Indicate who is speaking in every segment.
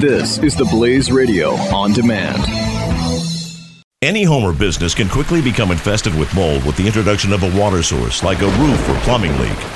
Speaker 1: This is the Blaze Radio on demand.
Speaker 2: Any home or business can quickly become infested with mold with the introduction of a water source like a roof or plumbing leak.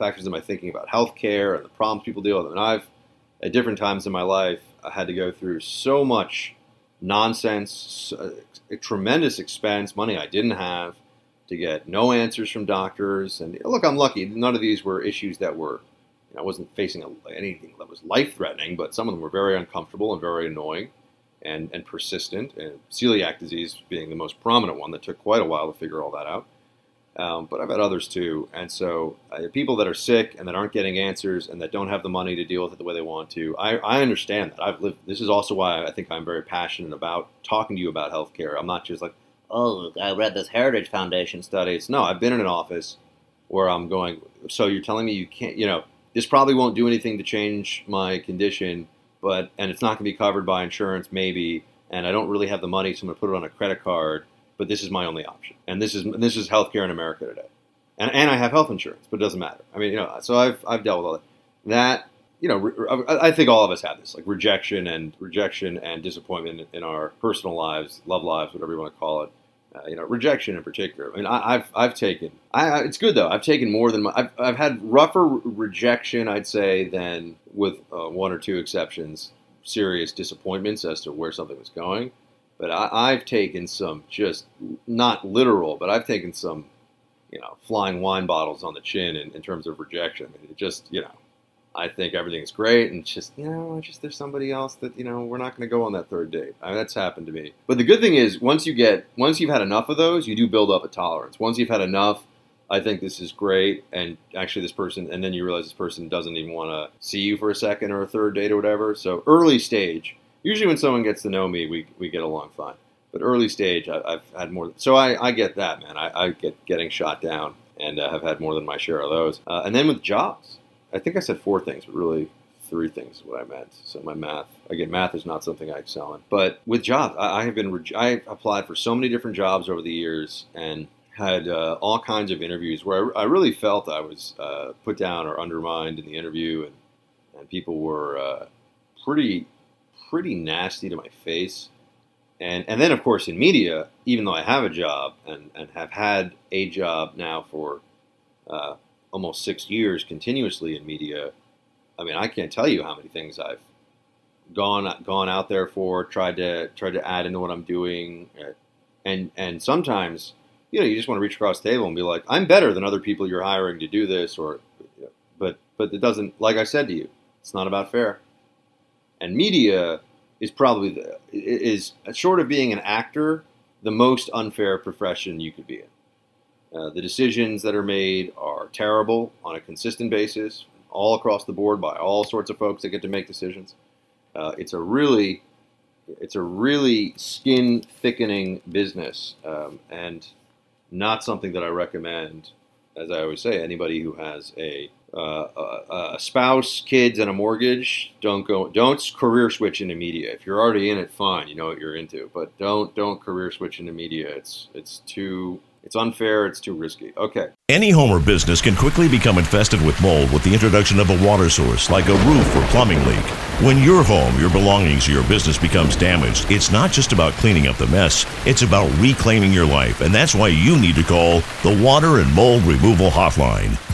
Speaker 3: factors in my thinking about healthcare and the problems people deal with. And I've, at different times in my life, I had to go through so much nonsense, a, a uh, tremendous expense, money I didn't have to get no answers from doctors. And look, I'm lucky. None of these were issues that were, you know, I wasn't facing anything that was life threatening, but some of them were very uncomfortable and very annoying and, and persistent. And celiac disease being the most prominent one that took quite a while to figure all that out. Um, but I've had others too. And so, uh, people that are sick and that aren't getting answers and that don't have the money to deal with it the way they want to, I, I understand that. I've lived. This is also why I think I'm very passionate about talking to you about healthcare. I'm not just like, oh, I read this Heritage Foundation study. It's no, I've been in an office where I'm going. So you're telling me you can't, you know, this probably won't do anything to change my condition, but and it's not going to be covered by insurance, maybe. And I don't really have the money, so I'm going to put it on a credit card but this is my only option. And this is this is healthcare in America today. And, and I have health insurance, but it doesn't matter. I mean, you know, so I've, I've dealt with all that. That, you know, re- I think all of us have this, like rejection and rejection and disappointment in our personal lives, love lives, whatever you want to call it. Uh, you know, rejection in particular. I mean, I, have I've taken. I, it's good though. I've taken more than my. I've, I've had rougher rejection, I'd say, than with uh, one or two exceptions, serious disappointments as to where something was going. But I, have taken some just not literal, but I've taken some, you know, flying wine bottles on the chin in, in terms of rejection. It just, you know, I think everything's great, and just you know, just there's somebody else that you know we're not going to go on that third date. I mean, that's happened to me. But the good thing is, once you get, once you've had enough of those, you do build up a tolerance. Once you've had enough, I think this is great, and actually this person, and then you realize this person doesn't even want to see you for a second or a third date or whatever. So early stage, usually when someone gets to know me, we, we get along fine. But early stage, I, have had more. So I, I get that, man. I, I get getting shot down and uh, have had more than my share of those. Uh, and then with jobs, I think I said four things, but really three things is what I meant. So my math, again, math is not something I excel in. But with jobs, I, I have been, I applied for so many different jobs over the years and had uh, all kinds of interviews where I, I really felt I was uh, put down or undermined in the interview, and, and people were uh, pretty pretty nasty to my face. And, and then, of course, in media, even though I have a job and, and have had a job now for uh, almost six years continuously in media, I mean, I can't tell you how many things I've gone gone out there for, tried to tried to add into what I'm doing, and and sometimes, you know, you just want to reach across the table and be like, I'm better than other people you're hiring to do this, or, but but it doesn't. Like I said to you, it's not about fair and media is probably the, is short of being an actor the most unfair profession you could be in. Uh, the decisions that are made are terrible on a consistent basis, all across the board by all sorts of folks that get to make decisions. Uh, it's a really it's a really skin thickening business um, and not something that I recommend, as I always say, anybody who has a uh, a, a, spouse, kids, and a mortgage, don't go. Don't career switch into media. If you're already in it, fine. You know what you're into, but don't don't career switch into media. It's it's too it's unfair. It's too risky. Okay.
Speaker 2: Any home or business can quickly become infested with mold with the introduction of a water source, like a roof or plumbing leak. When your home, your belongings, or your business becomes damaged, it's not just about cleaning up the mess. It's about reclaiming your life, and that's why you need to call the Water and Mold Removal Hotline.